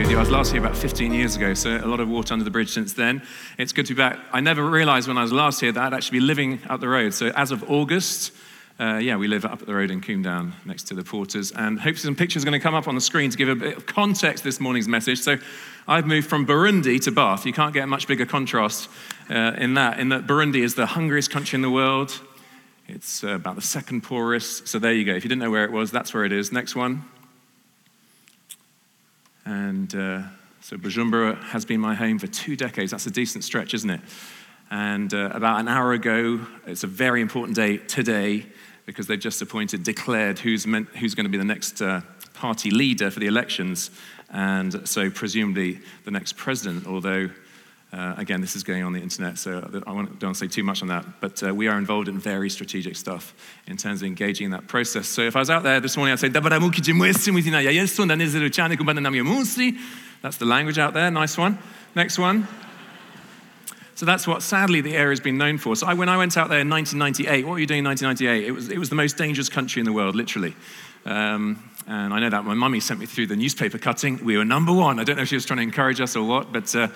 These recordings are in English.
with you. I was last here about 15 years ago, so a lot of water under the bridge since then. It's good to be back. I never realized when I was last here that I'd actually be living up the road. So as of August, uh, yeah, we live up the road in Combe Down, next to the Porters. And hopefully some pictures are going to come up on the screen to give a bit of context to this morning's message. So I've moved from Burundi to Bath. You can't get a much bigger contrast uh, in that, in that Burundi is the hungriest country in the world. It's uh, about the second poorest. So there you go. If you didn't know where it was, that's where it is. Next one. And uh, so Bujumbura has been my home for two decades. That's a decent stretch, isn't it? And uh, about an hour ago, it's a very important day today because they've just appointed, declared who's, meant, who's going to be the next uh, party leader for the elections. And so, presumably, the next president, although uh, again, this is going on the internet, so I don't want to say too much on that. But uh, we are involved in very strategic stuff in terms of engaging in that process. So if I was out there this morning, I'd say, That's the language out there. Nice one. Next one. So that's what, sadly, the area has been known for. So I, when I went out there in 1998, what were you doing in 1998? It was, it was the most dangerous country in the world, literally. Um, and I know that my mummy sent me through the newspaper cutting. We were number one. I don't know if she was trying to encourage us or what, but. Uh,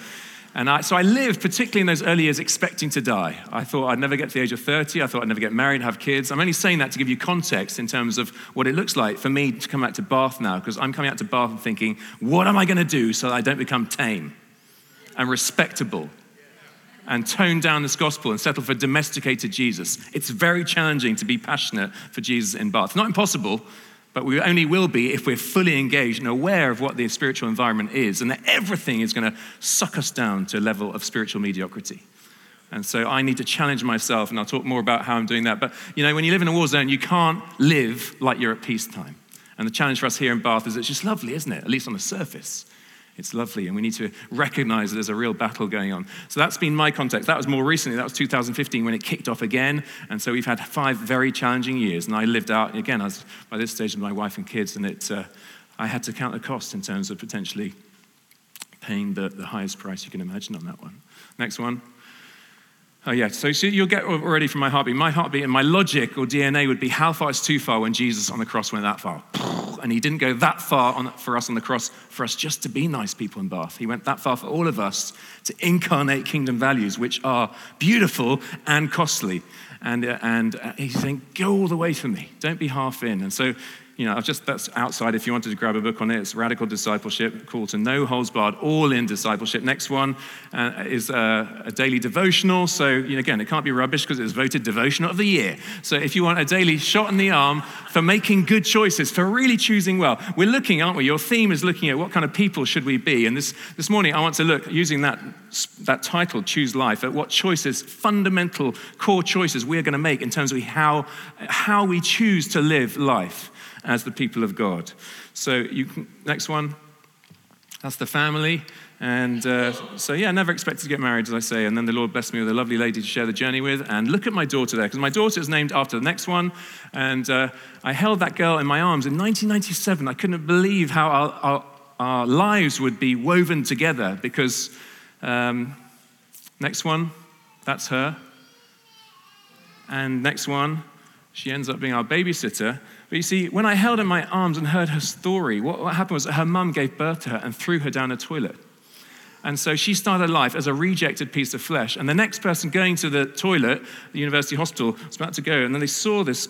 and I, so I lived, particularly in those early years, expecting to die. I thought I'd never get to the age of 30. I thought I'd never get married, and have kids. I'm only saying that to give you context in terms of what it looks like for me to come out to Bath now, because I'm coming out to Bath and thinking, what am I going to do so that I don't become tame and respectable and tone down this gospel and settle for domesticated Jesus? It's very challenging to be passionate for Jesus in Bath. Not impossible, but we only will be if we're fully engaged and aware of what the spiritual environment is, and that everything is going to suck us down to a level of spiritual mediocrity. And so I need to challenge myself, and I'll talk more about how I'm doing that. But you know, when you live in a war zone, you can't live like you're at peacetime. And the challenge for us here in Bath is it's just lovely, isn't it? At least on the surface. It's lovely, and we need to recognize that there's a real battle going on. So that's been my context. That was more recently, that was 2015 when it kicked off again. And so we've had five very challenging years. And I lived out, again, I was by this stage with my wife and kids, and it, uh, I had to count the cost in terms of potentially paying the, the highest price you can imagine on that one. Next one. Oh, yeah. So, you'll get already from my heartbeat. My heartbeat and my logic or DNA would be how far is too far when Jesus on the cross went that far. And he didn't go that far on, for us on the cross for us just to be nice people in Bath. He went that far for all of us to incarnate kingdom values, which are beautiful and costly. And, uh, and uh, he's saying, go all the way for me. Don't be half in. And so you know, I've just that's outside. If you wanted to grab a book on it, it's Radical Discipleship, called to No Holds Barred, All in Discipleship. Next one uh, is uh, a daily devotional. So, you know, again, it can't be rubbish because it was voted devotional of the year. So, if you want a daily shot in the arm for making good choices, for really choosing well, we're looking, aren't we? Your theme is looking at what kind of people should we be. And this this morning, I want to look using that that title, Choose Life, at what choices, fundamental core choices, we're going to make in terms of how how we choose to live life as the people of God. So, you can, next one. That's the family. And uh, so, yeah, never expected to get married, as I say. And then the Lord blessed me with a lovely lady to share the journey with. And look at my daughter there, because my daughter is named after the next one. And uh, I held that girl in my arms in 1997. I couldn't believe how our, our, our lives would be woven together, because um, next one, that's her. And next one, she ends up being our babysitter. But you see, when I held in my arms and heard her story, what, what happened was that her mum gave birth to her and threw her down a toilet. And so she started life as a rejected piece of flesh. And the next person going to the toilet, the university hospital, was about to go, and then they saw this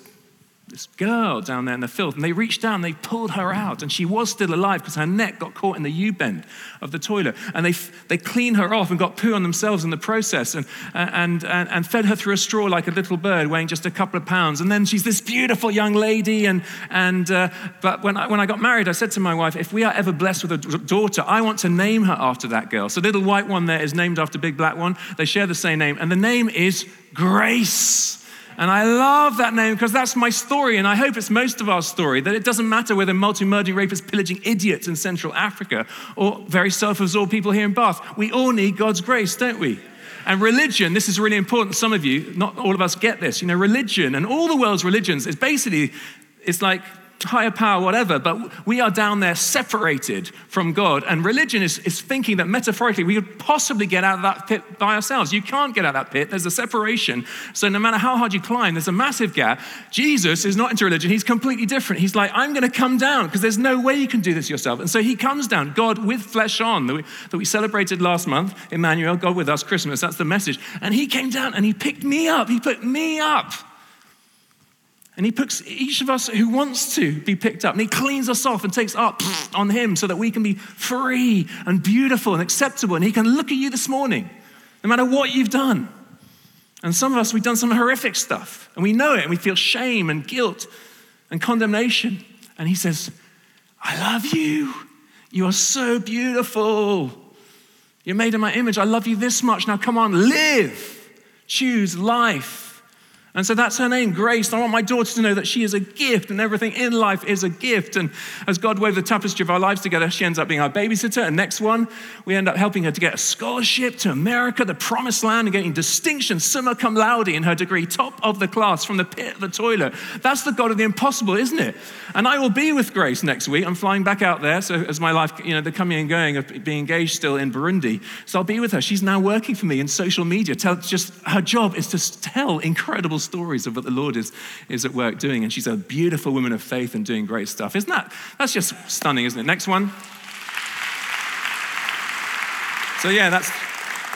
this girl down there in the filth. And they reached down, they pulled her out, and she was still alive because her neck got caught in the U bend of the toilet. And they, they cleaned her off and got poo on themselves in the process and, and, and, and fed her through a straw like a little bird weighing just a couple of pounds. And then she's this beautiful young lady. And, and, uh, but when I, when I got married, I said to my wife, if we are ever blessed with a daughter, I want to name her after that girl. So little white one there is named after big black one. They share the same name, and the name is Grace. And I love that name because that's my story, and I hope it's most of our story that it doesn't matter whether multi murdering, rapists, pillaging idiots in Central Africa or very self absorbed people here in Bath. We all need God's grace, don't we? And religion, this is really important. Some of you, not all of us, get this. You know, religion and all the world's religions is basically, it's like higher power, whatever, but we are down there separated from God. And religion is, is thinking that metaphorically we could possibly get out of that pit by ourselves. You can't get out of that pit, there's a separation. So no matter how hard you climb, there's a massive gap. Jesus is not into religion, he's completely different. He's like, I'm going to come down because there's no way you can do this yourself. And so he comes down, God with flesh on, that we, that we celebrated last month, Emmanuel, God with us, Christmas, that's the message. And he came down and he picked me up, he put me up. And he picks each of us who wants to be picked up and he cleans us off and takes up on him so that we can be free and beautiful and acceptable. And he can look at you this morning, no matter what you've done. And some of us, we've done some horrific stuff and we know it and we feel shame and guilt and condemnation. And he says, I love you. You are so beautiful. You're made in my image. I love you this much. Now come on, live. Choose life. And so that's her name, Grace. I want my daughter to know that she is a gift and everything in life is a gift. And as God wove the tapestry of our lives together, she ends up being our babysitter. And next one, we end up helping her to get a scholarship to America, the promised land, and getting distinction, summa cum laude in her degree, top of the class from the pit of the toilet. That's the God of the impossible, isn't it? And I will be with Grace next week. I'm flying back out there. So as my life, you know, the coming and going of being engaged still in Burundi. So I'll be with her. She's now working for me in social media. Tell, just her job is to tell incredible stories of what the Lord is, is at work doing. And she's a beautiful woman of faith and doing great stuff. Isn't that? That's just stunning, isn't it? Next one. So, yeah, that's,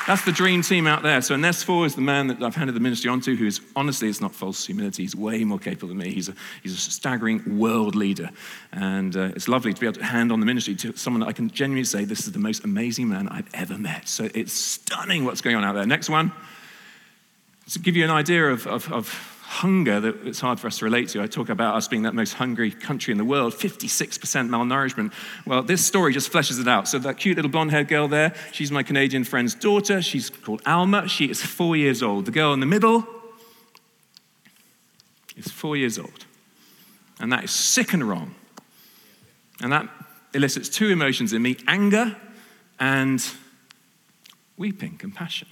that's the dream team out there. So, Onesphore is the man that I've handed the ministry on to, who is honestly, it's not false humility. He's way more capable than me. He's a, he's a staggering world leader. And uh, it's lovely to be able to hand on the ministry to someone that I can genuinely say, this is the most amazing man I've ever met. So, it's stunning what's going on out there. Next one. To give you an idea of, of, of hunger that it's hard for us to relate to. I talk about us being that most hungry country in the world, 56% malnourishment. Well, this story just fleshes it out. So, that cute little blonde haired girl there, she's my Canadian friend's daughter. She's called Alma. She is four years old. The girl in the middle is four years old. And that is sick and wrong. And that elicits two emotions in me anger and weeping, compassion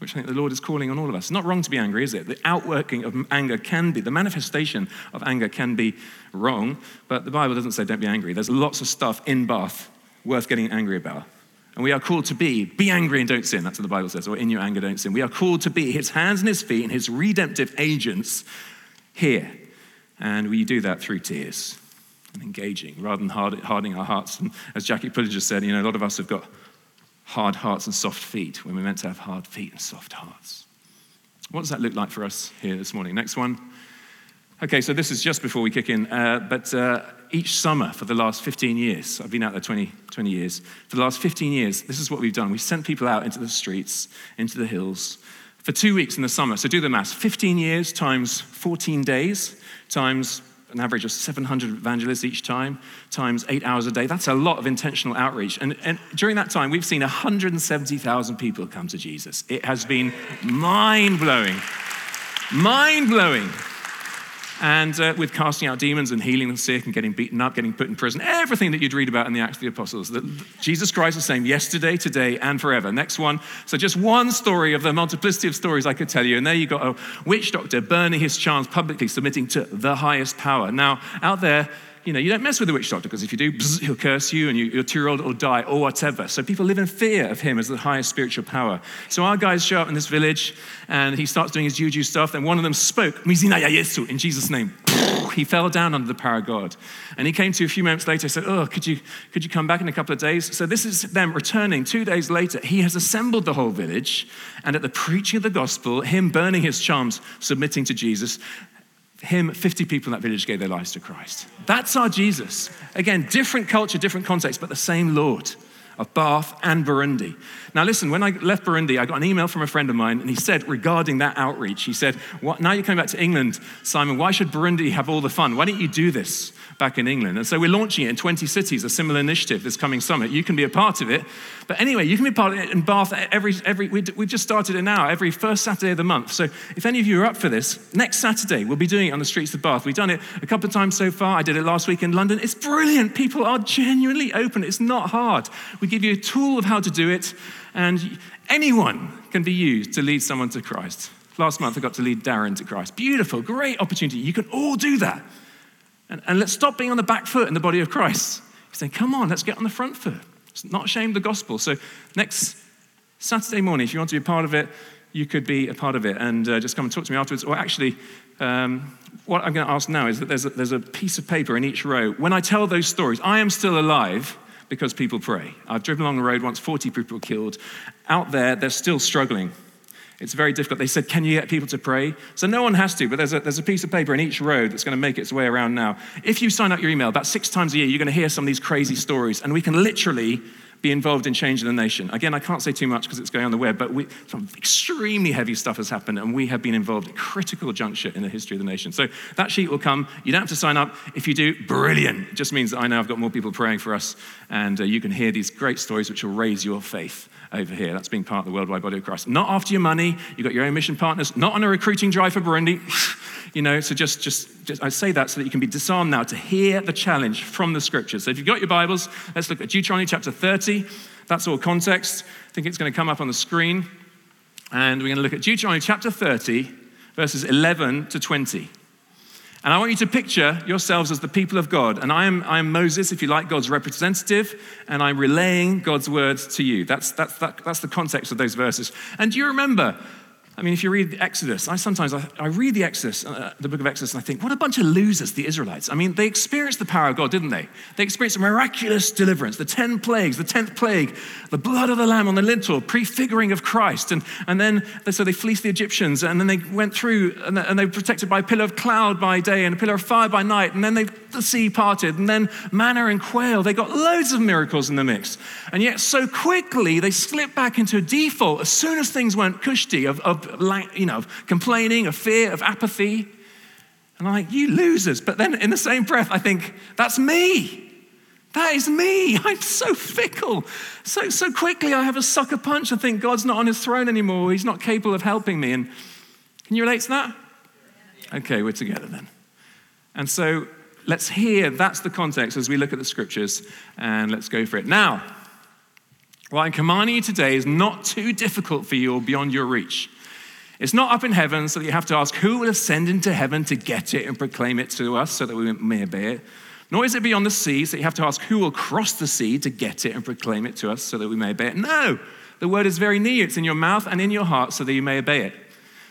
which I think the Lord is calling on all of us. It's not wrong to be angry, is it? The outworking of anger can be, the manifestation of anger can be wrong, but the Bible doesn't say don't be angry. There's lots of stuff in Bath worth getting angry about. And we are called to be, be angry and don't sin. That's what the Bible says, or in your anger, don't sin. We are called to be his hands and his feet and his redemptive agents here. And we do that through tears and engaging rather than hardening our hearts. And as Jackie Pullinger said, you know, a lot of us have got hard hearts and soft feet when we're meant to have hard feet and soft hearts. What does that look like for us here this morning? Next one. Okay, so this is just before we kick in, uh, but uh, each summer for the last 15 years, I've been out there 20, 20 years, for the last 15 years, this is what we've done. We've sent people out into the streets, into the hills, for two weeks in the summer. So do the maths 15 years times 14 days times an average of 700 evangelists each time, times eight hours a day. That's a lot of intentional outreach. And, and during that time, we've seen 170,000 people come to Jesus. It has been mind blowing. Mind blowing and uh, with casting out demons and healing the sick and getting beaten up, getting put in prison, everything that you'd read about in the Acts of the Apostles. That Jesus Christ is the same yesterday, today, and forever. Next one. So, just one story of the multiplicity of stories I could tell you. And there you got a witch doctor burning his charms publicly, submitting to the highest power. Now, out there, you know, you don't mess with the witch doctor because if you do, bzz, he'll curse you and you, your two-year-old will die or whatever. So people live in fear of him as the highest spiritual power. So our guys show up in this village and he starts doing his juju stuff. And one of them spoke, in Jesus' name. He fell down under the power of God. And he came to a few moments later and said, Oh, could you, could you come back in a couple of days? So this is them returning two days later. He has assembled the whole village. And at the preaching of the gospel, him burning his charms, submitting to Jesus, him, 50 people in that village gave their lives to Christ. That's our Jesus. Again, different culture, different context, but the same Lord of Bath and Burundi. Now, listen, when I left Burundi, I got an email from a friend of mine, and he said, regarding that outreach, he said, Now you're coming back to England, Simon, why should Burundi have all the fun? Why don't you do this back in England? And so we're launching it in 20 cities, a similar initiative this coming summer. You can be a part of it. But anyway, you can be part of it in Bath every, every we've just started it now, every first Saturday of the month. So if any of you are up for this, next Saturday, we'll be doing it on the streets of Bath. We've done it a couple of times so far. I did it last week in London. It's brilliant. People are genuinely open. It's not hard. We give you a tool of how to do it. And anyone can be used to lead someone to Christ. Last month, I got to lead Darren to Christ. Beautiful, great opportunity. You can all do that. And, and let's stop being on the back foot in the body of Christ. He's saying, come on, let's get on the front foot. It's not ashamed the gospel. So next Saturday morning, if you want to be a part of it, you could be a part of it and uh, just come and talk to me afterwards. Or actually, um, what I'm going to ask now is that there's a, there's a piece of paper in each row. When I tell those stories, I am still alive because people pray. I've driven along the road once, 40 people killed. Out there, they're still struggling. It's very difficult. They said, Can you get people to pray? So no one has to, but there's a, there's a piece of paper in each road that's going to make its way around now. If you sign up your email, about six times a year, you're going to hear some of these crazy stories, and we can literally be involved in changing the nation. Again, I can't say too much because it's going on the web, but we, some extremely heavy stuff has happened, and we have been involved at critical juncture in the history of the nation. So that sheet will come. You don't have to sign up. If you do, brilliant. It just means that I know I've got more people praying for us, and uh, you can hear these great stories which will raise your faith over here. That's being part of the worldwide body of Christ. Not after your money. You've got your own mission partners. Not on a recruiting drive for Burundi. you know, so just, just, just, I say that so that you can be disarmed now to hear the challenge from the scriptures. So if you've got your Bibles, let's look at Deuteronomy chapter 30. That's all context. I think it's going to come up on the screen. And we're going to look at Deuteronomy chapter 30, verses 11 to 20. And I want you to picture yourselves as the people of God. And I am, I am Moses, if you like, God's representative, and I'm relaying God's words to you. That's, that's, that, that's the context of those verses. And do you remember I mean, if you read Exodus, I sometimes I, I read the Exodus, uh, the book of Exodus, and I think, what a bunch of losers, the Israelites. I mean, they experienced the power of God, didn't they? They experienced a miraculous deliverance, the 10 plagues, the 10th plague, the blood of the lamb on the lintel, prefiguring of Christ. And, and then, so they fleeced the Egyptians, and then they went through, and, and they were protected by a pillar of cloud by day and a pillar of fire by night, and then they, the sea parted, and then manna and quail. They got loads of miracles in the mix. And yet, so quickly, they slipped back into a default as soon as things went cushy of, of you know, of complaining, of fear, of apathy. And I'm like, you losers. But then in the same breath, I think, that's me. That is me. I'm so fickle. So, so quickly, I have a sucker punch and think God's not on his throne anymore. He's not capable of helping me. And can you relate to that? Okay, we're together then. And so let's hear that's the context as we look at the scriptures and let's go for it. Now, what I'm commanding you today is not too difficult for you or beyond your reach. It's not up in heaven, so that you have to ask, who will ascend into heaven to get it and proclaim it to us so that we may obey it? Nor is it beyond the sea, so you have to ask, who will cross the sea to get it and proclaim it to us so that we may obey it? No, the word is very near. It's in your mouth and in your heart so that you may obey it.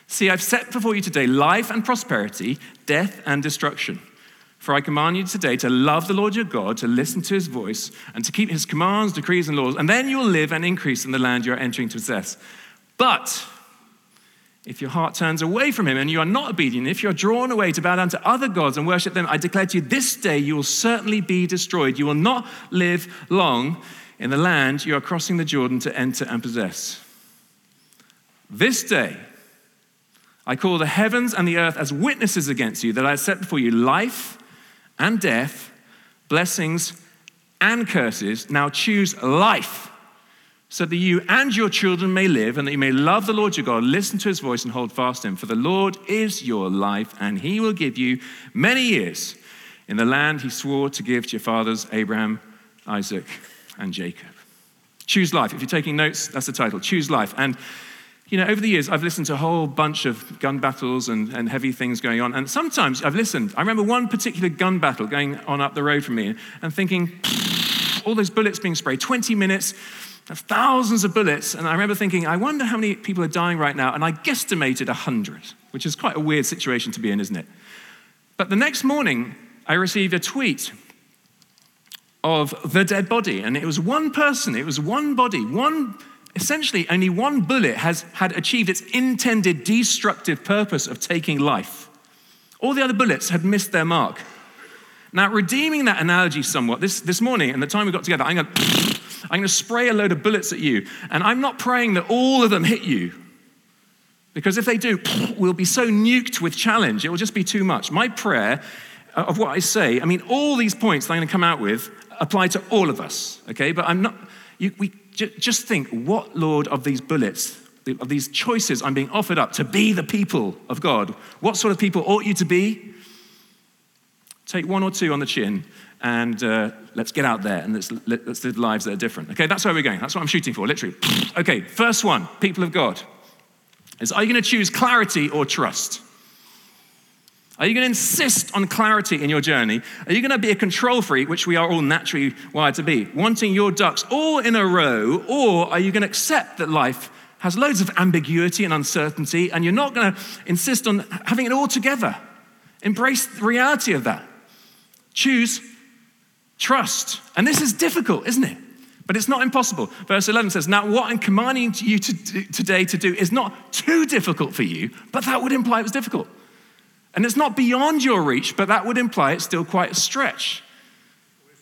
See, I've set before you today life and prosperity, death and destruction. For I command you today to love the Lord your God, to listen to his voice, and to keep his commands, decrees, and laws, and then you will live and increase in the land you are entering to possess. But if your heart turns away from him and you are not obedient, if you're drawn away to bow down to other gods and worship them, I declare to you this day you will certainly be destroyed. You will not live long in the land you are crossing the Jordan to enter and possess. This day, I call the heavens and the earth as witnesses against you that I set before you life and death, blessings and curses. Now choose life so that you and your children may live and that you may love the Lord your God, listen to his voice, and hold fast him. For the Lord is your life, and he will give you many years in the land he swore to give to your fathers, Abraham, Isaac, and Jacob. Choose life. If you're taking notes, that's the title Choose life. And you know, over the years, I've listened to a whole bunch of gun battles and, and heavy things going on. And sometimes I've listened. I remember one particular gun battle going on up the road from me and thinking, all those bullets being sprayed, 20 minutes, thousands of bullets. And I remember thinking, I wonder how many people are dying right now. And I guesstimated 100, which is quite a weird situation to be in, isn't it? But the next morning, I received a tweet of the dead body. And it was one person, it was one body, one, essentially, only one bullet has had achieved its intended destructive purpose of taking life. All the other bullets had missed their mark. Now, redeeming that analogy somewhat, this, this morning and the time we got together, I'm going I'm going to spray a load of bullets at you. And I'm not praying that all of them hit you. Because if they do, we'll be so nuked with challenge, it will just be too much. My prayer uh, of what I say, I mean, all these points that I'm going to come out with apply to all of us, okay? But I'm not, you, we just think, what, Lord, of these bullets, of these choices I'm being offered up to be the people of God, what sort of people ought you to be? Take one or two on the chin and uh, let's get out there and let's, let's live lives that are different. Okay, that's where we're going. That's what I'm shooting for, literally. Okay, first one, people of God, is are you going to choose clarity or trust? Are you going to insist on clarity in your journey? Are you going to be a control freak, which we are all naturally wired to be, wanting your ducks all in a row? Or are you going to accept that life has loads of ambiguity and uncertainty, and you're not going to insist on having it all together? Embrace the reality of that. Choose trust. And this is difficult, isn't it? But it's not impossible. Verse 11 says, Now, what I'm commanding you to today to do is not too difficult for you, but that would imply it was difficult. And it's not beyond your reach, but that would imply it's still quite a stretch.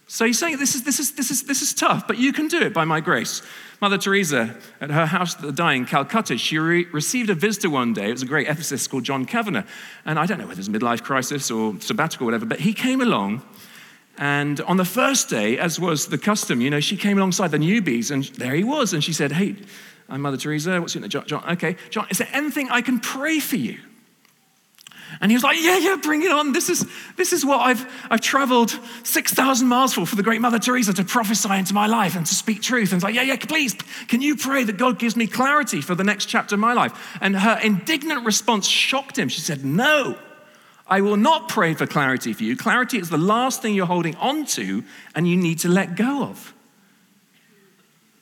So he's saying this is, this is, this is, this is tough, but you can do it by my grace. Mother Teresa, at her house that dying, Calcutta, she re- received a visitor one day. It was a great ethicist called John Kavanaugh. And I don't know whether it was a midlife crisis or sabbatical or whatever, but he came along. And on the first day, as was the custom, you know, she came alongside the newbies and there he was. And she said, Hey, I'm Mother Teresa. What's your name? John, John. Okay, John, is there anything I can pray for you? And he was like, Yeah, yeah, bring it on. This is, this is what I've, I've traveled 6,000 miles for, for the great Mother Teresa to prophesy into my life and to speak truth. And it's like, Yeah, yeah, please, can you pray that God gives me clarity for the next chapter of my life? And her indignant response shocked him. She said, No, I will not pray for clarity for you. Clarity is the last thing you're holding on to and you need to let go of.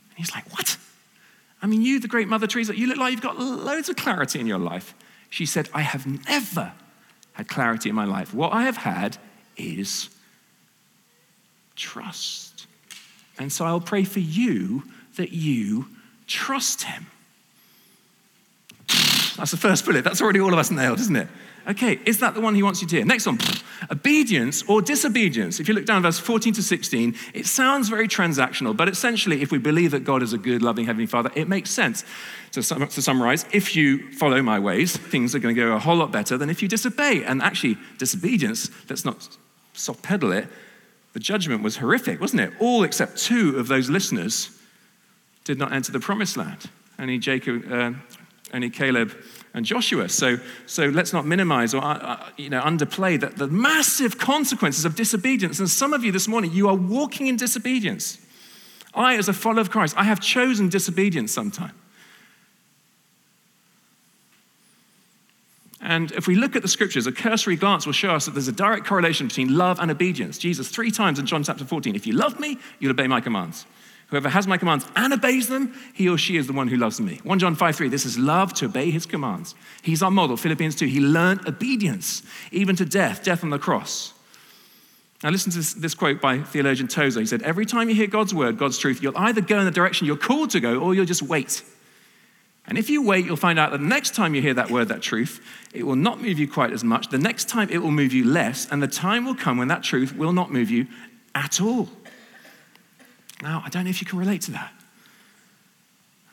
And he's like, What? I mean, you, the great Mother Teresa, you look like you've got loads of clarity in your life. She said, I have never had clarity in my life. What I have had is trust. And so I'll pray for you that you trust him. That's the first bullet. That's already all of us nailed, isn't it? Okay, is that the one he wants you to hear? Next one obedience or disobedience. If you look down verse 14 to 16, it sounds very transactional, but essentially, if we believe that God is a good, loving Heavenly Father, it makes sense. To, sum, to summarize, if you follow my ways, things are going to go a whole lot better than if you disobey. And actually, disobedience, let's not soft pedal it, the judgment was horrific, wasn't it? All except two of those listeners did not enter the promised land. Only Jacob, uh, only Caleb and Joshua. So, so let's not minimize or uh, uh, you know, underplay the, the massive consequences of disobedience. And some of you this morning, you are walking in disobedience. I, as a follower of Christ, I have chosen disobedience sometime. And if we look at the scriptures, a cursory glance will show us that there's a direct correlation between love and obedience. Jesus, three times in John chapter 14, if you love me, you'll obey my commands. Whoever has my commands and obeys them, he or she is the one who loves me. 1 John 5 3, this is love to obey his commands. He's our model. Philippians 2, he learned obedience, even to death, death on the cross. Now, listen to this, this, quote by theologian Tozer. He said, Every time you hear God's word, God's truth, you'll either go in the direction you're called to go or you'll just wait. And if you wait, you'll find out that the next time you hear that word, that truth, it will not move you quite as much. The next time it will move you less, and the time will come when that truth will not move you at all. Now, I don't know if you can relate to that.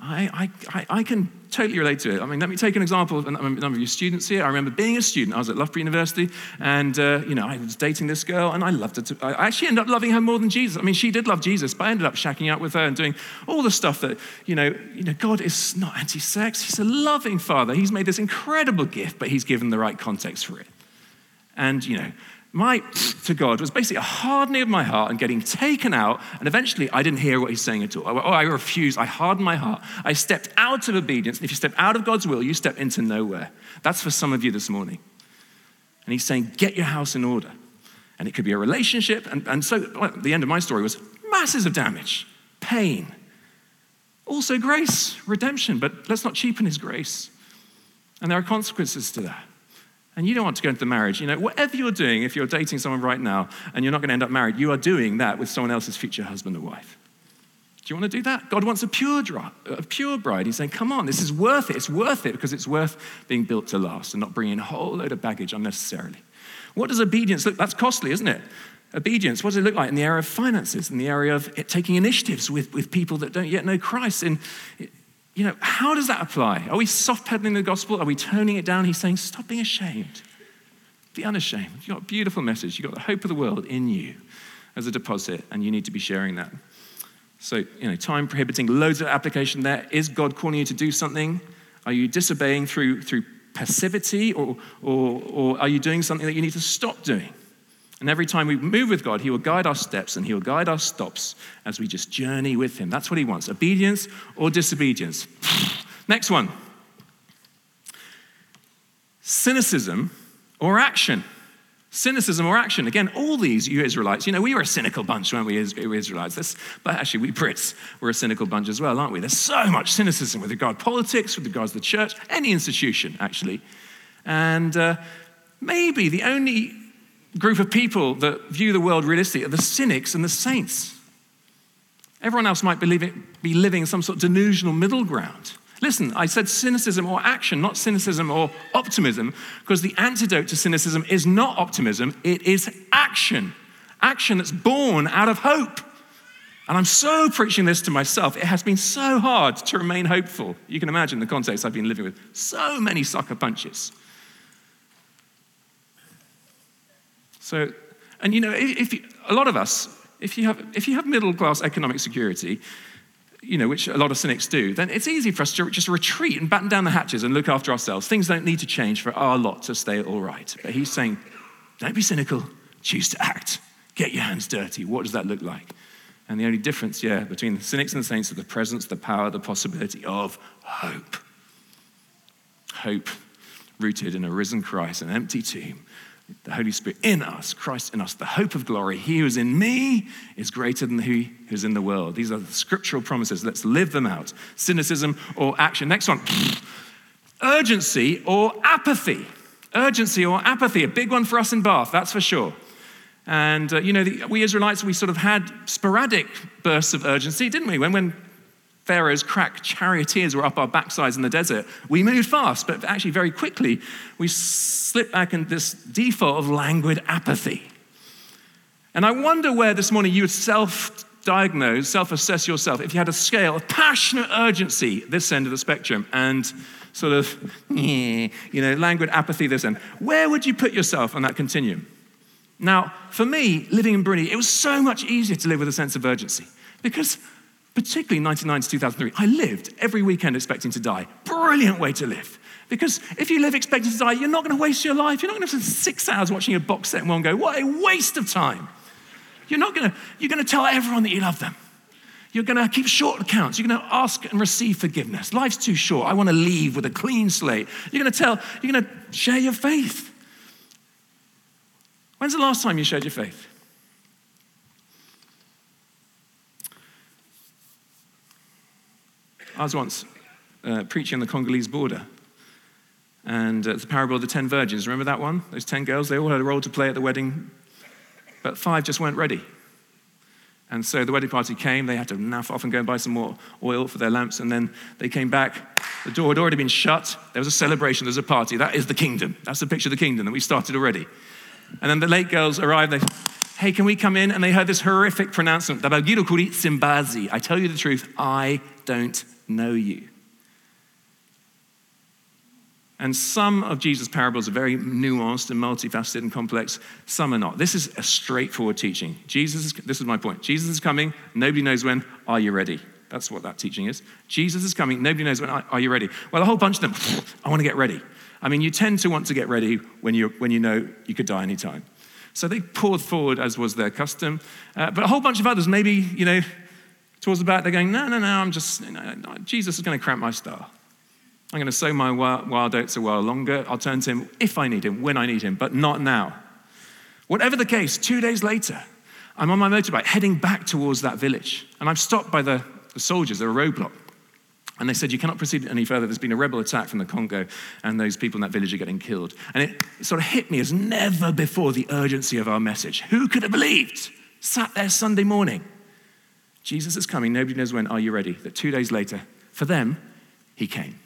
I, I, I can totally relate to it. I mean, let me take an example of a number of you students here. I remember being a student. I was at Loughborough University, and uh, you know, I was dating this girl, and I loved her. To, I actually ended up loving her more than Jesus. I mean, she did love Jesus, but I ended up shacking up with her and doing all the stuff that you know. You know, God is not anti-sex. He's a loving Father. He's made this incredible gift, but He's given the right context for it. And you know, my to God was basically a hardening of my heart and getting taken out. And eventually, I didn't hear what he's saying at all. Oh, I refused. I hardened my heart. I stepped out of obedience. And if you step out of God's will, you step into nowhere. That's for some of you this morning. And he's saying, get your house in order. And it could be a relationship. And, and so well, the end of my story was masses of damage, pain, also grace, redemption. But let's not cheapen his grace. And there are consequences to that and you don't want to go into the marriage, you know, whatever you're doing, if you're dating someone right now and you're not going to end up married, you are doing that with someone else's future husband or wife. Do you want to do that? God wants a pure, a pure bride. He's saying, come on, this is worth it. It's worth it because it's worth being built to last and not bringing a whole load of baggage unnecessarily. What does obedience look? That's costly, isn't it? Obedience, what does it look like in the area of finances, in the area of taking initiatives with, with people that don't yet know Christ? In, you know, how does that apply? Are we soft pedaling the gospel? Are we toning it down? He's saying, stop being ashamed. Be unashamed. You've got a beautiful message. You've got the hope of the world in you as a deposit, and you need to be sharing that. So, you know, time prohibiting, loads of application there. Is God calling you to do something? Are you disobeying through, through passivity, or, or, or are you doing something that you need to stop doing? And every time we move with God, He will guide our steps and He will guide our stops as we just journey with Him. That's what He wants obedience or disobedience. Next one cynicism or action. Cynicism or action. Again, all these, you Israelites, you know, we were a cynical bunch, weren't we, Israelites? This, but actually, we Brits were a cynical bunch as well, aren't we? There's so much cynicism with regard to politics, with regards to the church, any institution, actually. And uh, maybe the only group of people that view the world realistically are the cynics and the saints. Everyone else might be living, be living some sort of delusional middle ground. Listen, I said cynicism or action, not cynicism or optimism, because the antidote to cynicism is not optimism, it is action. Action that's born out of hope. And I'm so preaching this to myself. It has been so hard to remain hopeful. You can imagine the context I've been living with. So many sucker punches. So, and you know, if, you, a lot of us, if you have, if you have middle class economic security, you know, which a lot of cynics do, then it's easy for us to just retreat and batten down the hatches and look after ourselves. Things don't need to change for our lot to stay all right. But he's saying, don't be cynical, choose to act. Get your hands dirty. What does that look like? And the only difference, yeah, between the cynics and the saints is the presence, the power, the possibility of hope. Hope rooted in a risen Christ, an empty tomb, the Holy Spirit in us, Christ in us, the hope of glory. He who is in me is greater than he who's in the world. These are the scriptural promises. Let's live them out. Cynicism or action. Next one urgency or apathy. Urgency or apathy, a big one for us in Bath, that's for sure. And, uh, you know, the, we Israelites, we sort of had sporadic bursts of urgency, didn't we? When, when Pharaoh's crack charioteers were up our backsides in the desert. We moved fast, but actually very quickly we slipped back into this default of languid apathy. And I wonder where this morning you would self diagnose, self assess yourself if you had a scale of passionate urgency this end of the spectrum and sort of, you know, languid apathy this end. Where would you put yourself on that continuum? Now, for me, living in Burundi, it was so much easier to live with a sense of urgency because particularly 1990 to 2003, I lived every weekend expecting to die. Brilliant way to live. Because if you live expecting to die, you're not going to waste your life. You're not going to spend six hours watching a box set and one go. What a waste of time. You're not going to, you're going to tell everyone that you love them. You're going to keep short accounts. You're going to ask and receive forgiveness. Life's too short. I want to leave with a clean slate. You're going to tell, you're going to share your faith. When's the last time you shared your faith? I was once uh, preaching on the Congolese border, and uh, the parable of the ten virgins. Remember that one? Those ten girls, they all had a role to play at the wedding, but five just weren't ready. And so the wedding party came, they had to naff off and go and buy some more oil for their lamps, and then they came back. The door had already been shut. There was a celebration, there was a party. That is the kingdom. That's the picture of the kingdom that we started already. And then the late girls arrived, they hey, can we come in? And they heard this horrific pronouncement, Simbazi. I tell you the truth, I don't know you. And some of Jesus' parables are very nuanced and multifaceted and complex, some are not. This is a straightforward teaching. Jesus is, this is my point. Jesus is coming, nobody knows when. Are you ready? That's what that teaching is. Jesus is coming, nobody knows when. Are you ready? Well, a whole bunch of them, I want to get ready. I mean, you tend to want to get ready when, you when you know you could die anytime. So they poured forward as was their custom. Uh, but a whole bunch of others, maybe, you know, towards the back, they're going, no, no, no, I'm just, you know, Jesus is going to cramp my star. I'm going to sow my wild oats a while longer. I'll turn to him if I need him, when I need him, but not now. Whatever the case, two days later, I'm on my motorbike heading back towards that village. And I'm stopped by the, the soldiers at a roadblock. And they said, You cannot proceed any further. There's been a rebel attack from the Congo, and those people in that village are getting killed. And it sort of hit me as never before the urgency of our message. Who could have believed? Sat there Sunday morning Jesus is coming. Nobody knows when. Are you ready? That two days later, for them, he came.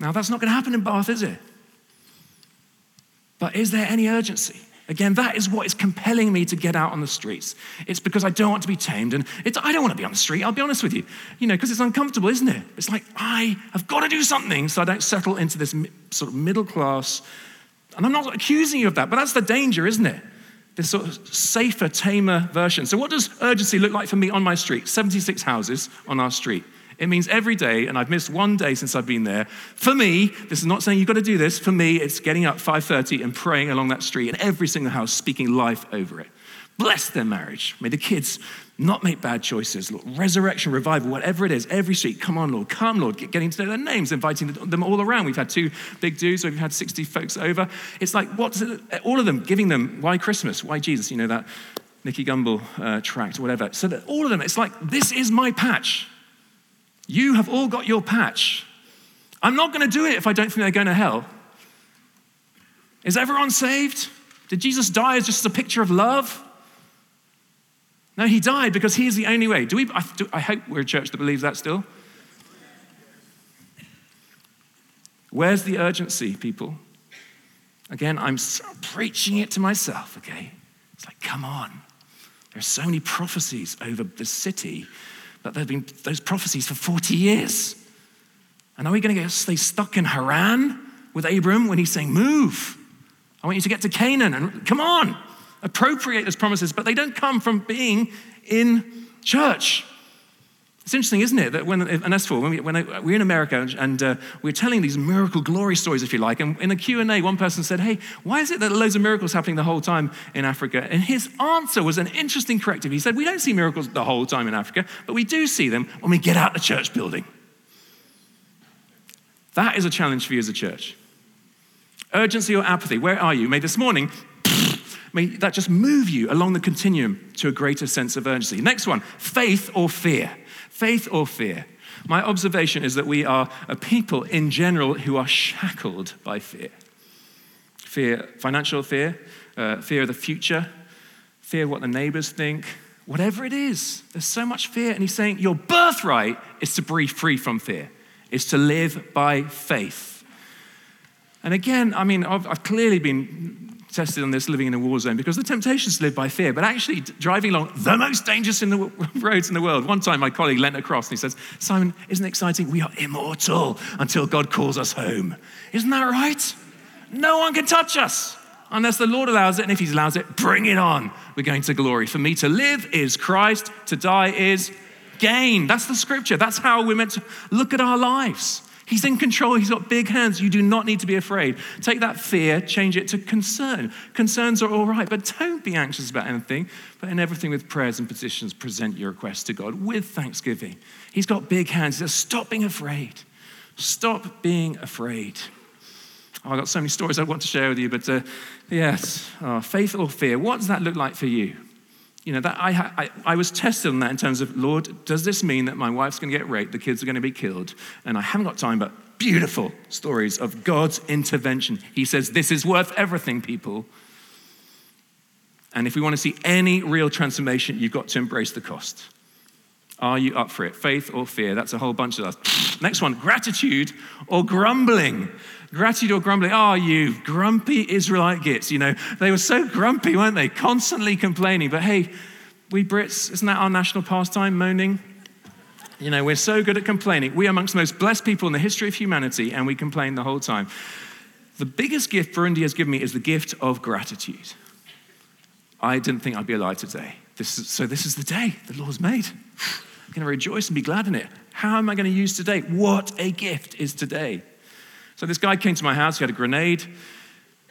Now, that's not going to happen in Bath, is it? But is there any urgency? Again, that is what is compelling me to get out on the streets. It's because I don't want to be tamed, and I don't want to be on the street, I'll be honest with you. You know, because it's uncomfortable, isn't it? It's like, I have got to do something so I don't settle into this sort of middle class. And I'm not accusing you of that, but that's the danger, isn't it? This sort of safer, tamer version. So, what does urgency look like for me on my street? 76 houses on our street. It means every day, and I've missed one day since I've been there. For me, this is not saying you've got to do this. For me, it's getting up 5:30 and praying along that street, and every single house speaking life over it. Bless their marriage. May the kids not make bad choices. Lord, resurrection, revival, whatever it is, every street, come on, Lord, come, Lord, Get, getting to know their names, inviting them all around. We've had two big dues, we've had 60 folks over. It's like, what's it, all of them giving them, why Christmas? Why Jesus? You know, that Nicky Gumbel uh, tract whatever. So that all of them, it's like, this is my patch. You have all got your patch. I'm not going to do it if I don't think they're going to hell. Is everyone saved? Did Jesus die as just a picture of love? No, he died because he is the only way. Do we, I, do, I hope we're a church that believes that still. Where's the urgency, people? Again, I'm preaching it to myself, okay? It's like, come on. There's so many prophecies over the city, but there have been those prophecies for 40 years. And are we going to stay stuck in Haran with Abram when he's saying, move? I want you to get to Canaan and come on, appropriate as promises, but they don't come from being in church. It's interesting, isn't it, that when, and that's for, when, we, when I, we're in America and uh, we're telling these miracle glory stories, if you like, and in a Q&A, one person said, hey, why is it that loads of miracles happening the whole time in Africa? And his answer was an interesting corrective. He said, we don't see miracles the whole time in Africa, but we do see them when we get out the church building. That is a challenge for you as a church. Urgency or apathy, where are you? May this morning, may that just move you along the continuum to a greater sense of urgency. Next one, faith or fear. Faith or fear. My observation is that we are a people in general who are shackled by fear. Fear, financial fear, uh, fear of the future, fear of what the neighbors think, whatever it is. There's so much fear. And he's saying your birthright is to be free from fear, is to live by faith. And again, I mean, I've, I've clearly been tested on this living in a war zone because the temptation is to live by fear, but actually driving along the most dangerous in the roads in the world. One time my colleague leant across and he says, Simon, isn't it exciting? We are immortal until God calls us home. Isn't that right? No one can touch us unless the Lord allows it. And if He allows it, bring it on. We're going to glory. For me to live is Christ, to die is gain. That's the scripture. That's how we're meant to look at our lives. He's in control. He's got big hands. You do not need to be afraid. Take that fear, change it to concern. Concerns are all right, but don't be anxious about anything. But in everything with prayers and petitions, present your requests to God with thanksgiving. He's got big hands. He says, Stop being afraid. Stop being afraid. Oh, I've got so many stories I want to share with you, but uh, yes, oh, faith or fear. What does that look like for you? You know, that I, I, I, was tested on that in terms of, Lord, does this mean that my wife's going to get raped, the kids are going to be killed? And I haven't got time, but beautiful stories of God's intervention. He says, This is worth everything, people. And if we want to see any real transformation, you've got to embrace the cost. Are you up for it? Faith or fear? That's a whole bunch of us. Next one gratitude or grumbling. Gratitude or grumbling. Oh, ah, you grumpy Israelite gits. You know, they were so grumpy, weren't they? Constantly complaining. But hey, we Brits, isn't that our national pastime, moaning? You know, we're so good at complaining. We are amongst the most blessed people in the history of humanity, and we complain the whole time. The biggest gift Burundi has given me is the gift of gratitude. I didn't think I'd be alive today. This is, so, this is the day the Lord's made. I'm going to rejoice and be glad in it. How am I going to use today? What a gift is today. So this guy came to my house, he had a grenade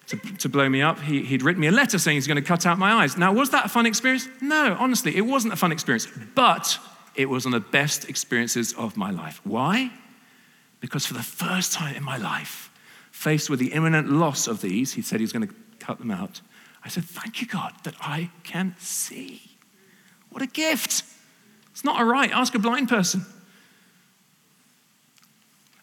to, to blow me up. He, he'd written me a letter saying he's going to cut out my eyes. Now, was that a fun experience? No, honestly, it wasn't a fun experience, but it was one of the best experiences of my life. Why? Because for the first time in my life, faced with the imminent loss of these, he said he was going to cut them out. I said, Thank you, God, that I can see. What a gift. It's not a right. Ask a blind person.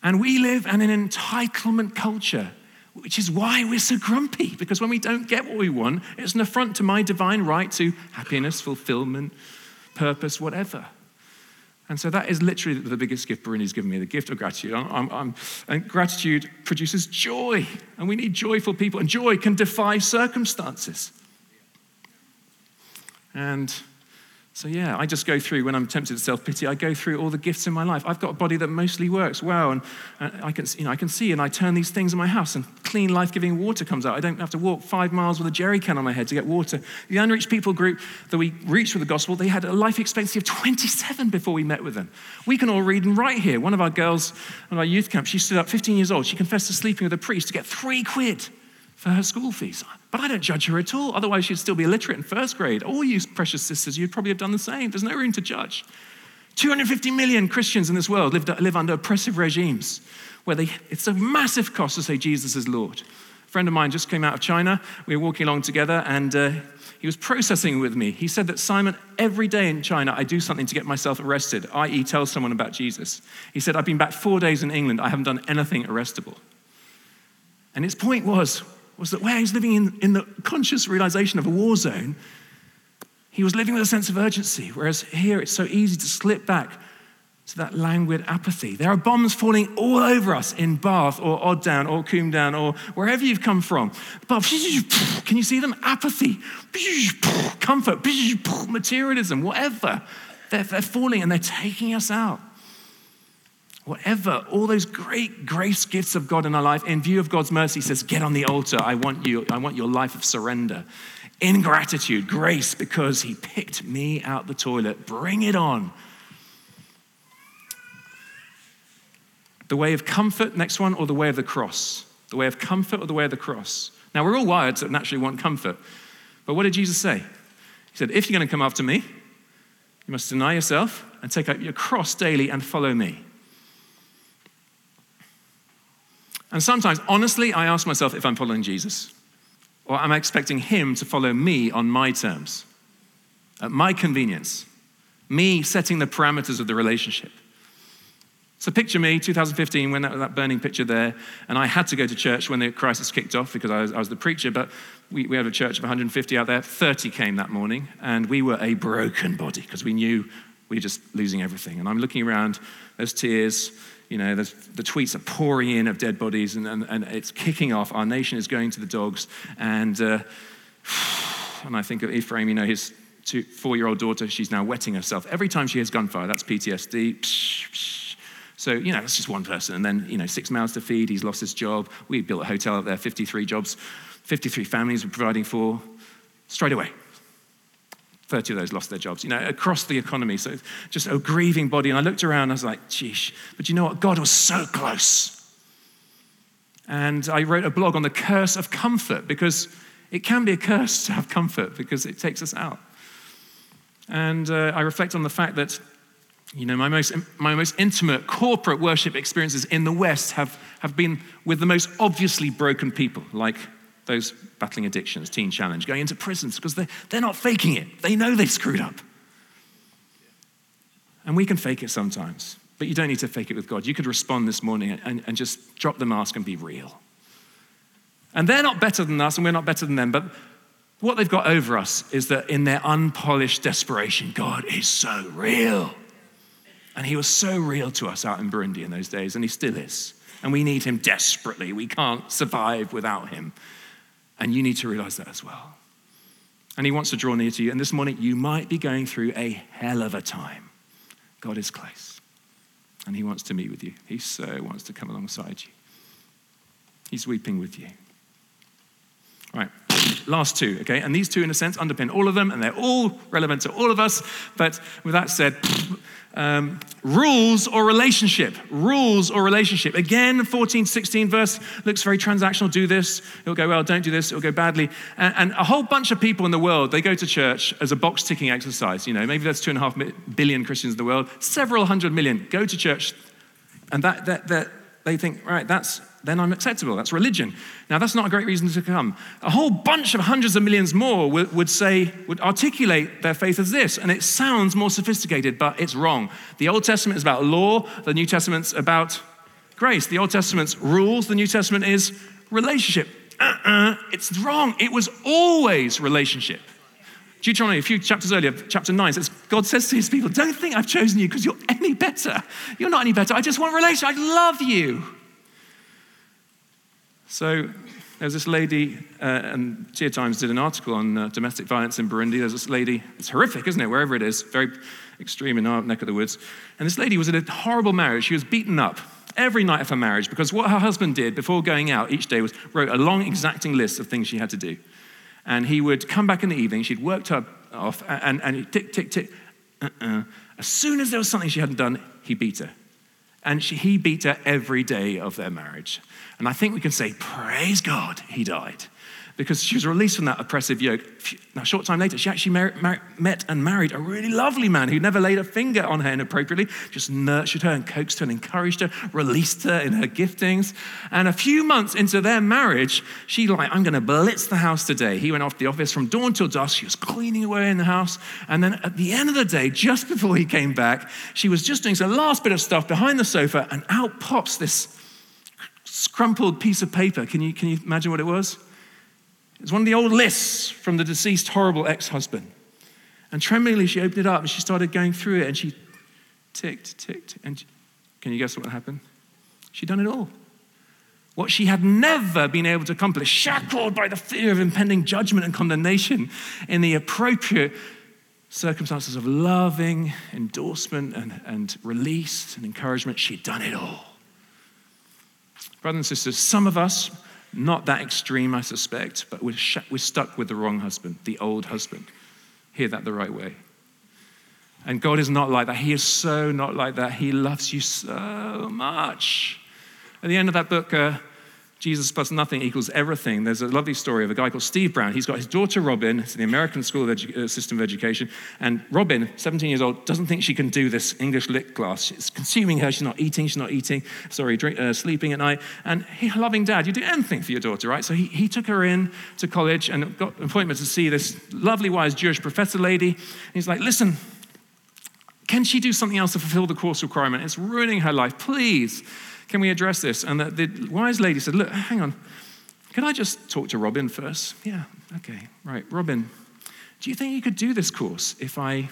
And we live in an entitlement culture, which is why we're so grumpy, because when we don't get what we want, it's an affront to my divine right to happiness, fulfillment, purpose, whatever. And so that is literally the biggest gift Burundi's given me the gift of gratitude. I'm, I'm, and gratitude produces joy, and we need joyful people, and joy can defy circumstances. And so, yeah, I just go through, when I'm tempted to self pity, I go through all the gifts in my life. I've got a body that mostly works well, and, uh, I, can, you know, I can see, and I turn these things in my house, and clean, life giving water comes out. I don't have to walk five miles with a jerry can on my head to get water. The unreached people group that we reached with the gospel, they had a life expectancy of 27 before we met with them. We can all read and write here. One of our girls on our youth camp, she stood up, 15 years old, she confessed to sleeping with a priest to get three quid for her school fees. But I don't judge her at all. Otherwise, she'd still be illiterate in first grade. All you precious sisters, you'd probably have done the same. There's no room to judge. 250 million Christians in this world live, live under oppressive regimes where they, it's a massive cost to say Jesus is Lord. A friend of mine just came out of China. We were walking along together and uh, he was processing with me. He said that, Simon, every day in China, I do something to get myself arrested, i.e., tell someone about Jesus. He said, I've been back four days in England. I haven't done anything arrestable. And his point was, was that where he's living in, in the conscious realization of a war zone, he was living with a sense of urgency, whereas here it's so easy to slip back to that languid apathy. There are bombs falling all over us in Bath or Odd Down or Combe Down or wherever you've come from. But can you see them? Apathy, comfort, materialism, whatever. They're, they're falling and they're taking us out. Whatever, all those great grace gifts of God in our life, in view of God's mercy, says, Get on the altar. I want you, I want your life of surrender. Ingratitude, grace, because He picked me out the toilet. Bring it on. The way of comfort, next one, or the way of the cross? The way of comfort or the way of the cross? Now, we're all wired to naturally want comfort. But what did Jesus say? He said, If you're going to come after me, you must deny yourself and take up your cross daily and follow me. And sometimes, honestly, I ask myself if I'm following Jesus or am I expecting him to follow me on my terms, at my convenience, me setting the parameters of the relationship. So picture me, 2015, when that, that burning picture there, and I had to go to church when the crisis kicked off because I was, I was the preacher, but we, we had a church of 150 out there. 30 came that morning, and we were a broken body because we knew we were just losing everything. And I'm looking around, there's tears, you know, the tweets are pouring in of dead bodies, and, and, and, it's kicking off. Our nation is going to the dogs. And, uh, and I think of Ephraim, you know, his four year old daughter, she's now wetting herself. Every time she hears gunfire, that's PTSD. Psh, psh. So, you know, that's just one person. And then, you know, six mouths to feed. He's lost his job. We built a hotel up there, 53 jobs, 53 families we're providing for. Straight away, 30 of those lost their jobs, you know, across the economy. So just a grieving body. And I looked around, I was like, geesh. But you know what? God was so close. And I wrote a blog on the curse of comfort because it can be a curse to have comfort because it takes us out. And uh, I reflect on the fact that you know, my most, my most intimate corporate worship experiences in the West have, have been with the most obviously broken people, like those battling addictions, Teen Challenge, going into prisons because they're, they're not faking it. They know they've screwed up. And we can fake it sometimes, but you don't need to fake it with God. You could respond this morning and, and just drop the mask and be real. And they're not better than us, and we're not better than them, but what they've got over us is that in their unpolished desperation, God is so real. And he was so real to us out in Burundi in those days, and he still is. And we need him desperately. We can't survive without him. And you need to realize that as well. And he wants to draw near to you. And this morning, you might be going through a hell of a time. God is close. And he wants to meet with you. He so wants to come alongside you. He's weeping with you. Right, last two, okay? And these two, in a sense, underpin all of them, and they're all relevant to all of us. But with that said, um, rules or relationship. Rules or relationship. Again, 14, 16 verse looks very transactional. Do this, it'll go well. Don't do this, it'll go badly. And, and, a whole bunch of people in the world, they go to church as a box ticking exercise. You know, maybe there's two and a half billion Christians in the world. Several hundred million go to church, and that, that, that they think, right, that's then I'm acceptable. That's religion. Now, that's not a great reason to come. A whole bunch of hundreds of millions more would, would, say, would articulate their faith as this, and it sounds more sophisticated, but it's wrong. The Old Testament is about law, the New Testament's about grace. The Old Testament's rules, the New Testament is relationship. Uh-uh, it's wrong. It was always relationship. Deuteronomy, a few chapters earlier, chapter 9, says, God says to his people, Don't think I've chosen you because you're any better. You're not any better. I just want relationship. I love you. So there's this lady, uh, and Tia Times did an article on uh, domestic violence in Burundi. There's this lady, it's horrific, isn't it? Wherever it is, very extreme in our neck of the woods. And this lady was in a horrible marriage. She was beaten up every night of her marriage because what her husband did before going out each day was wrote a long, exacting list of things she had to do. And he would come back in the evening, she'd worked her off, and, and tick, tick, tick. Uh-uh. As soon as there was something she hadn't done, he beat her. And she, he beat her every day of their marriage. And I think we can say, Praise God, he died because she was released from that oppressive yoke. Now, a short time later, she actually mar- mar- met and married a really lovely man who never laid a finger on her inappropriately, just nurtured her and coaxed her and encouraged her, released her in her giftings. And a few months into their marriage, she like, I'm going to blitz the house today. He went off to the office from dawn till dusk. She was cleaning away in the house. And then at the end of the day, just before he came back, she was just doing some last bit of stuff behind the sofa, and out pops this scrumpled piece of paper. Can you, can you imagine what it was? It's one of the old lists from the deceased horrible ex husband. And tremblingly, she opened it up and she started going through it and she ticked, ticked. And can you guess what happened? She'd done it all. What she had never been able to accomplish, shackled by the fear of impending judgment and condemnation in the appropriate circumstances of loving endorsement and, and release and encouragement, she'd done it all. Brothers and sisters, some of us not that extreme, I suspect, but we're, sh- we're stuck with the wrong husband, the old husband. Hear that the right way. And God is not like that. He is so not like that. He loves you so much. At the end of that book, uh, Jesus plus nothing equals everything. There's a lovely story of a guy called Steve Brown. He's got his daughter Robin, it's the American School of Edu- uh, System of Education, and Robin, 17 years old, doesn't think she can do this English lit class. It's consuming her. She's not eating. She's not eating. Sorry, drink, uh, sleeping at night. And he, loving dad, you do anything for your daughter, right? So he, he took her in to college and got an appointment to see this lovely, wise Jewish professor lady. And he's like, listen. Can she do something else to fulfill the course requirement? It's ruining her life. Please. Can we address this? And the, the wise lady said, Look, hang on. Can I just talk to Robin first? Yeah, okay, right. Robin, do you think you could do this course if I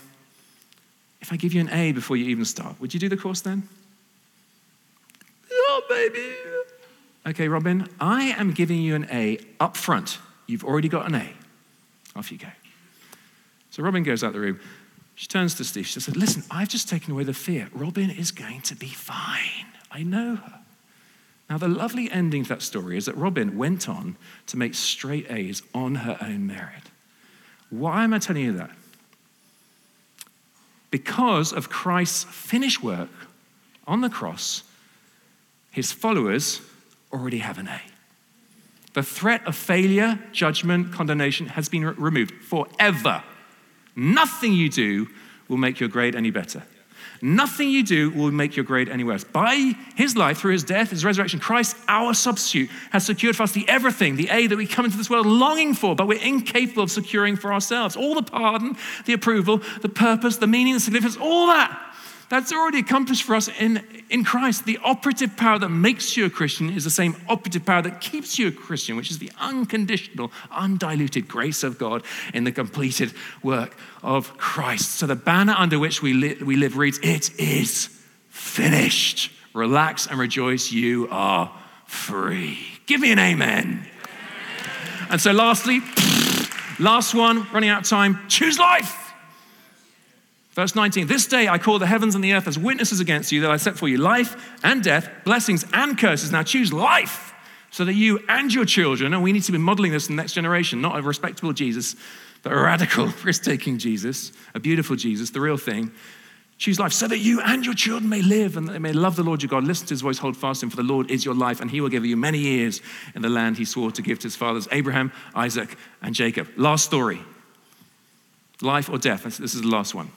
if I give you an A before you even start? Would you do the course then? Oh, baby. Okay, Robin, I am giving you an A up front. You've already got an A. Off you go. So Robin goes out the room. She turns to Steve. She says, Listen, I've just taken away the fear. Robin is going to be fine. I know her. Now, the lovely ending to that story is that Robin went on to make straight A's on her own merit. Why am I telling you that? Because of Christ's finished work on the cross, his followers already have an A. The threat of failure, judgment, condemnation has been removed forever. Nothing you do will make your grade any better. Nothing you do will make your grade any worse. By his life, through his death, his resurrection, Christ, our substitute, has secured for us the everything, the A that we come into this world longing for, but we're incapable of securing for ourselves. All the pardon, the approval, the purpose, the meaning, the significance, all that. That's already accomplished for us in, in Christ. The operative power that makes you a Christian is the same operative power that keeps you a Christian, which is the unconditional, undiluted grace of God in the completed work of Christ. So the banner under which we, li- we live reads, It is finished. Relax and rejoice, you are free. Give me an amen. And so, lastly, last one, running out of time, choose life. Verse 19, this day I call the heavens and the earth as witnesses against you that I set for you life and death, blessings and curses. Now choose life so that you and your children, and we need to be modeling this in the next generation, not a respectable Jesus, but a radical, risk taking Jesus, a beautiful Jesus, the real thing. Choose life so that you and your children may live and they may love the Lord your God. Listen to his voice, hold fast him, for the Lord is your life, and he will give you many years in the land he swore to give to his fathers, Abraham, Isaac, and Jacob. Last story life or death. This is the last one.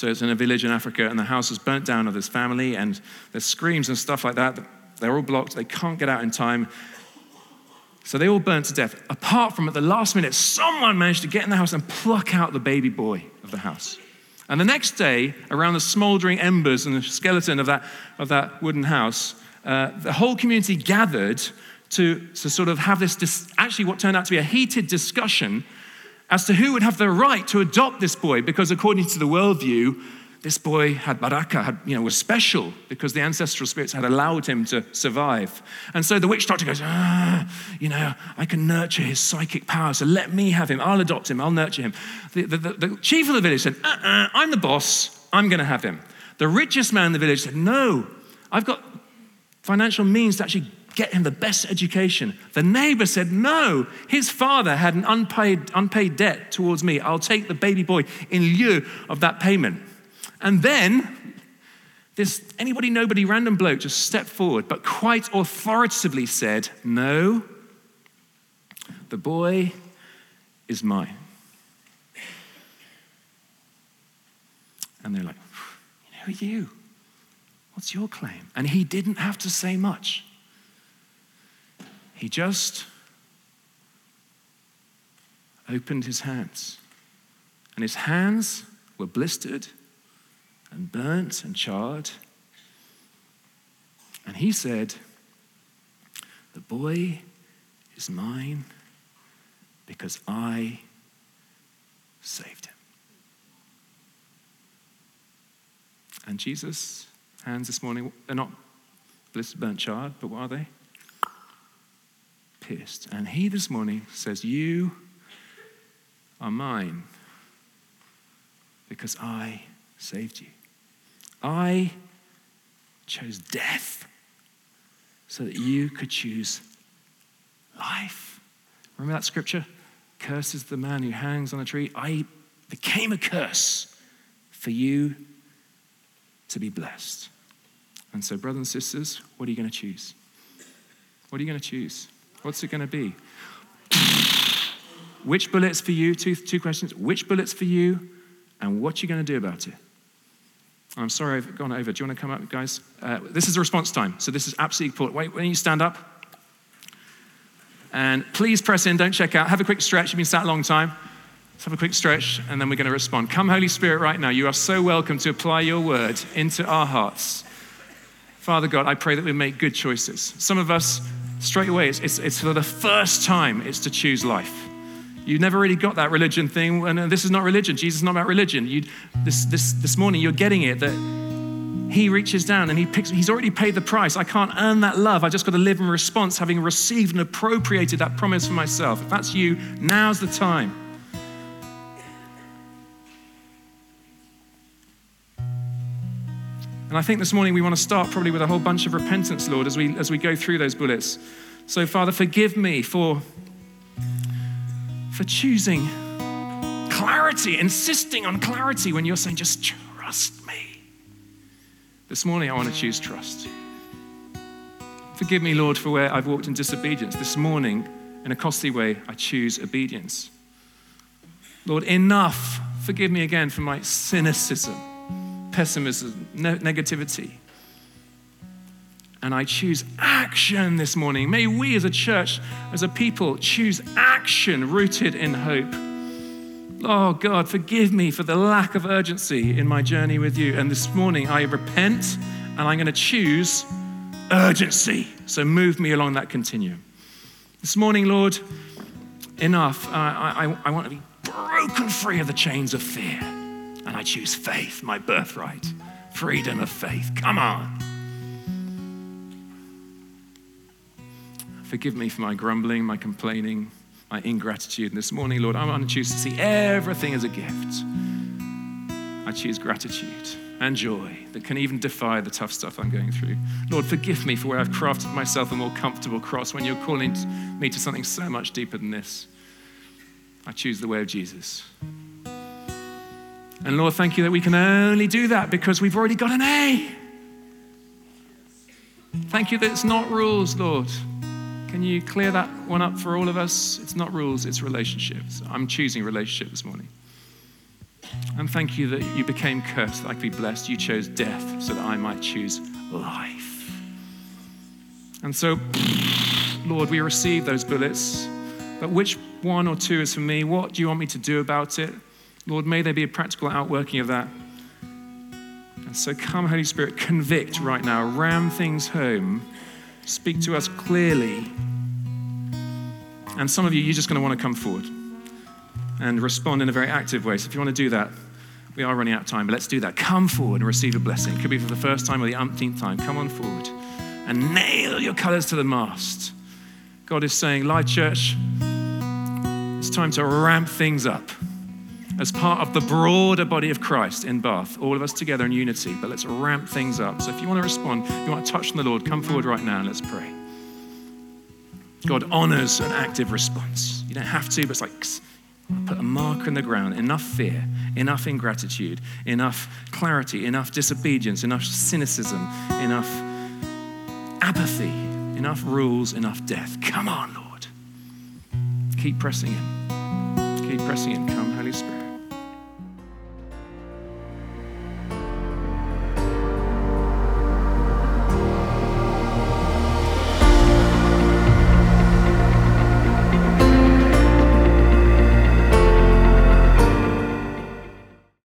So it's in a village in Africa, and the house is burnt down of this family, and there's screams and stuff like that. They're all blocked, they can't get out in time. So they all burnt to death. Apart from at the last minute, someone managed to get in the house and pluck out the baby boy of the house. And the next day, around the smoldering embers and the skeleton of that, of that wooden house, uh, the whole community gathered to, to sort of have this, dis- actually, what turned out to be a heated discussion as to who would have the right to adopt this boy, because according to the worldview, this boy had baraka, had, you know, was special because the ancestral spirits had allowed him to survive. And so the witch doctor goes, ah, you know, I can nurture his psychic power, so let me have him. I'll adopt him. I'll nurture him. The, the, the, the chief of the village said, uh-uh, I'm the boss. I'm going to have him. The richest man in the village said, no, I've got financial means to actually get him the best education. The neighbor said, No, his father had an unpaid, unpaid debt towards me. I'll take the baby boy in lieu of that payment. And then This anybody, nobody, random bloke just stepped forward, but quite authoritatively said, No, the boy is mine. And they're like, Who are you? What's your claim? And he didn't have to say much. He just opened his hands. And his hands were blistered and burnt and charred. And he said, The boy is mine because I saved him. And Jesus' hands this morning, they're not blistered, burnt, charred, but what are they? Pierced. And he this morning says, You are mine because I saved you. I chose death so that you could choose life. Remember that scripture? Curses the man who hangs on a tree. I became a curse for you to be blessed. And so, brothers and sisters, what are you going to choose? What are you going to choose? What's it going to be? Which bullet's for you? Two, two questions. Which bullet's for you? And what are you going to do about it? I'm sorry I've gone over. Do you want to come up, guys? Uh, this is a response time, so this is absolutely important. Wait, when you stand up. And please press in, don't check out. Have a quick stretch. You've been sat a long time. Let's have a quick stretch, and then we're going to respond. Come, Holy Spirit, right now. You are so welcome to apply your word into our hearts. Father God, I pray that we make good choices. Some of us, straight away, it's, it's, it's for the first time, it's to choose life. You never really got that religion thing, and uh, this is not religion. Jesus is not about religion. You, this, this, this morning, you're getting it that he reaches down and he picks, he's already paid the price. I can't earn that love. I just got to live in response, having received and appropriated that promise for myself. If that's you, now's the time. And I think this morning we want to start probably with a whole bunch of repentance, Lord, as we, as we go through those bullets. So, Father, forgive me for for choosing clarity, insisting on clarity when you're saying, just trust me. This morning, I want to choose trust. Forgive me, Lord, for where I've walked in disobedience. This morning, in a costly way, I choose obedience. Lord, enough. Forgive me again for my cynicism, pessimism, ne- negativity and I choose action this morning. May we as a church, as a people, choose action rooted in hope. Oh God, forgive me for the lack of urgency in my journey with you. And this morning I repent and I'm going to choose urgency. So move me along that continuum. This morning, Lord, enough. I, I, I want to be broken free of the chains of fear. I choose faith, my birthright, freedom of faith. Come on. Forgive me for my grumbling, my complaining, my ingratitude. And this morning, Lord, I want to choose to see everything as a gift. I choose gratitude and joy that can even defy the tough stuff I'm going through. Lord, forgive me for where I've crafted myself a more comfortable cross when you're calling me to something so much deeper than this. I choose the way of Jesus. And Lord, thank you that we can only do that because we've already got an A. Thank you that it's not rules, Lord. Can you clear that one up for all of us? It's not rules, it's relationships. I'm choosing relationship this morning. And thank you that you became cursed, that I could be blessed. You chose death so that I might choose life. And so, Lord, we receive those bullets. But which one or two is for me? What do you want me to do about it? Lord, may there be a practical outworking of that. And so, come, Holy Spirit, convict right now, ram things home Speak to us clearly. And some of you, you're just going to want to come forward and respond in a very active way. So if you want to do that, we are running out of time, but let's do that. Come forward and receive a blessing. It could be for the first time or the umpteenth time. Come on forward and nail your colors to the mast. God is saying, Life Church, it's time to ramp things up as part of the broader body of Christ in Bath, all of us together in unity. But let's ramp things up. So if you want to respond, you want to touch on the Lord, come forward right now and let's pray. God honors an active response. You don't have to, but it's like put a marker in the ground. Enough fear, enough ingratitude, enough clarity, enough disobedience, enough cynicism, enough apathy, enough rules, enough death. Come on, Lord. Keep pressing in. Keep pressing in. Come.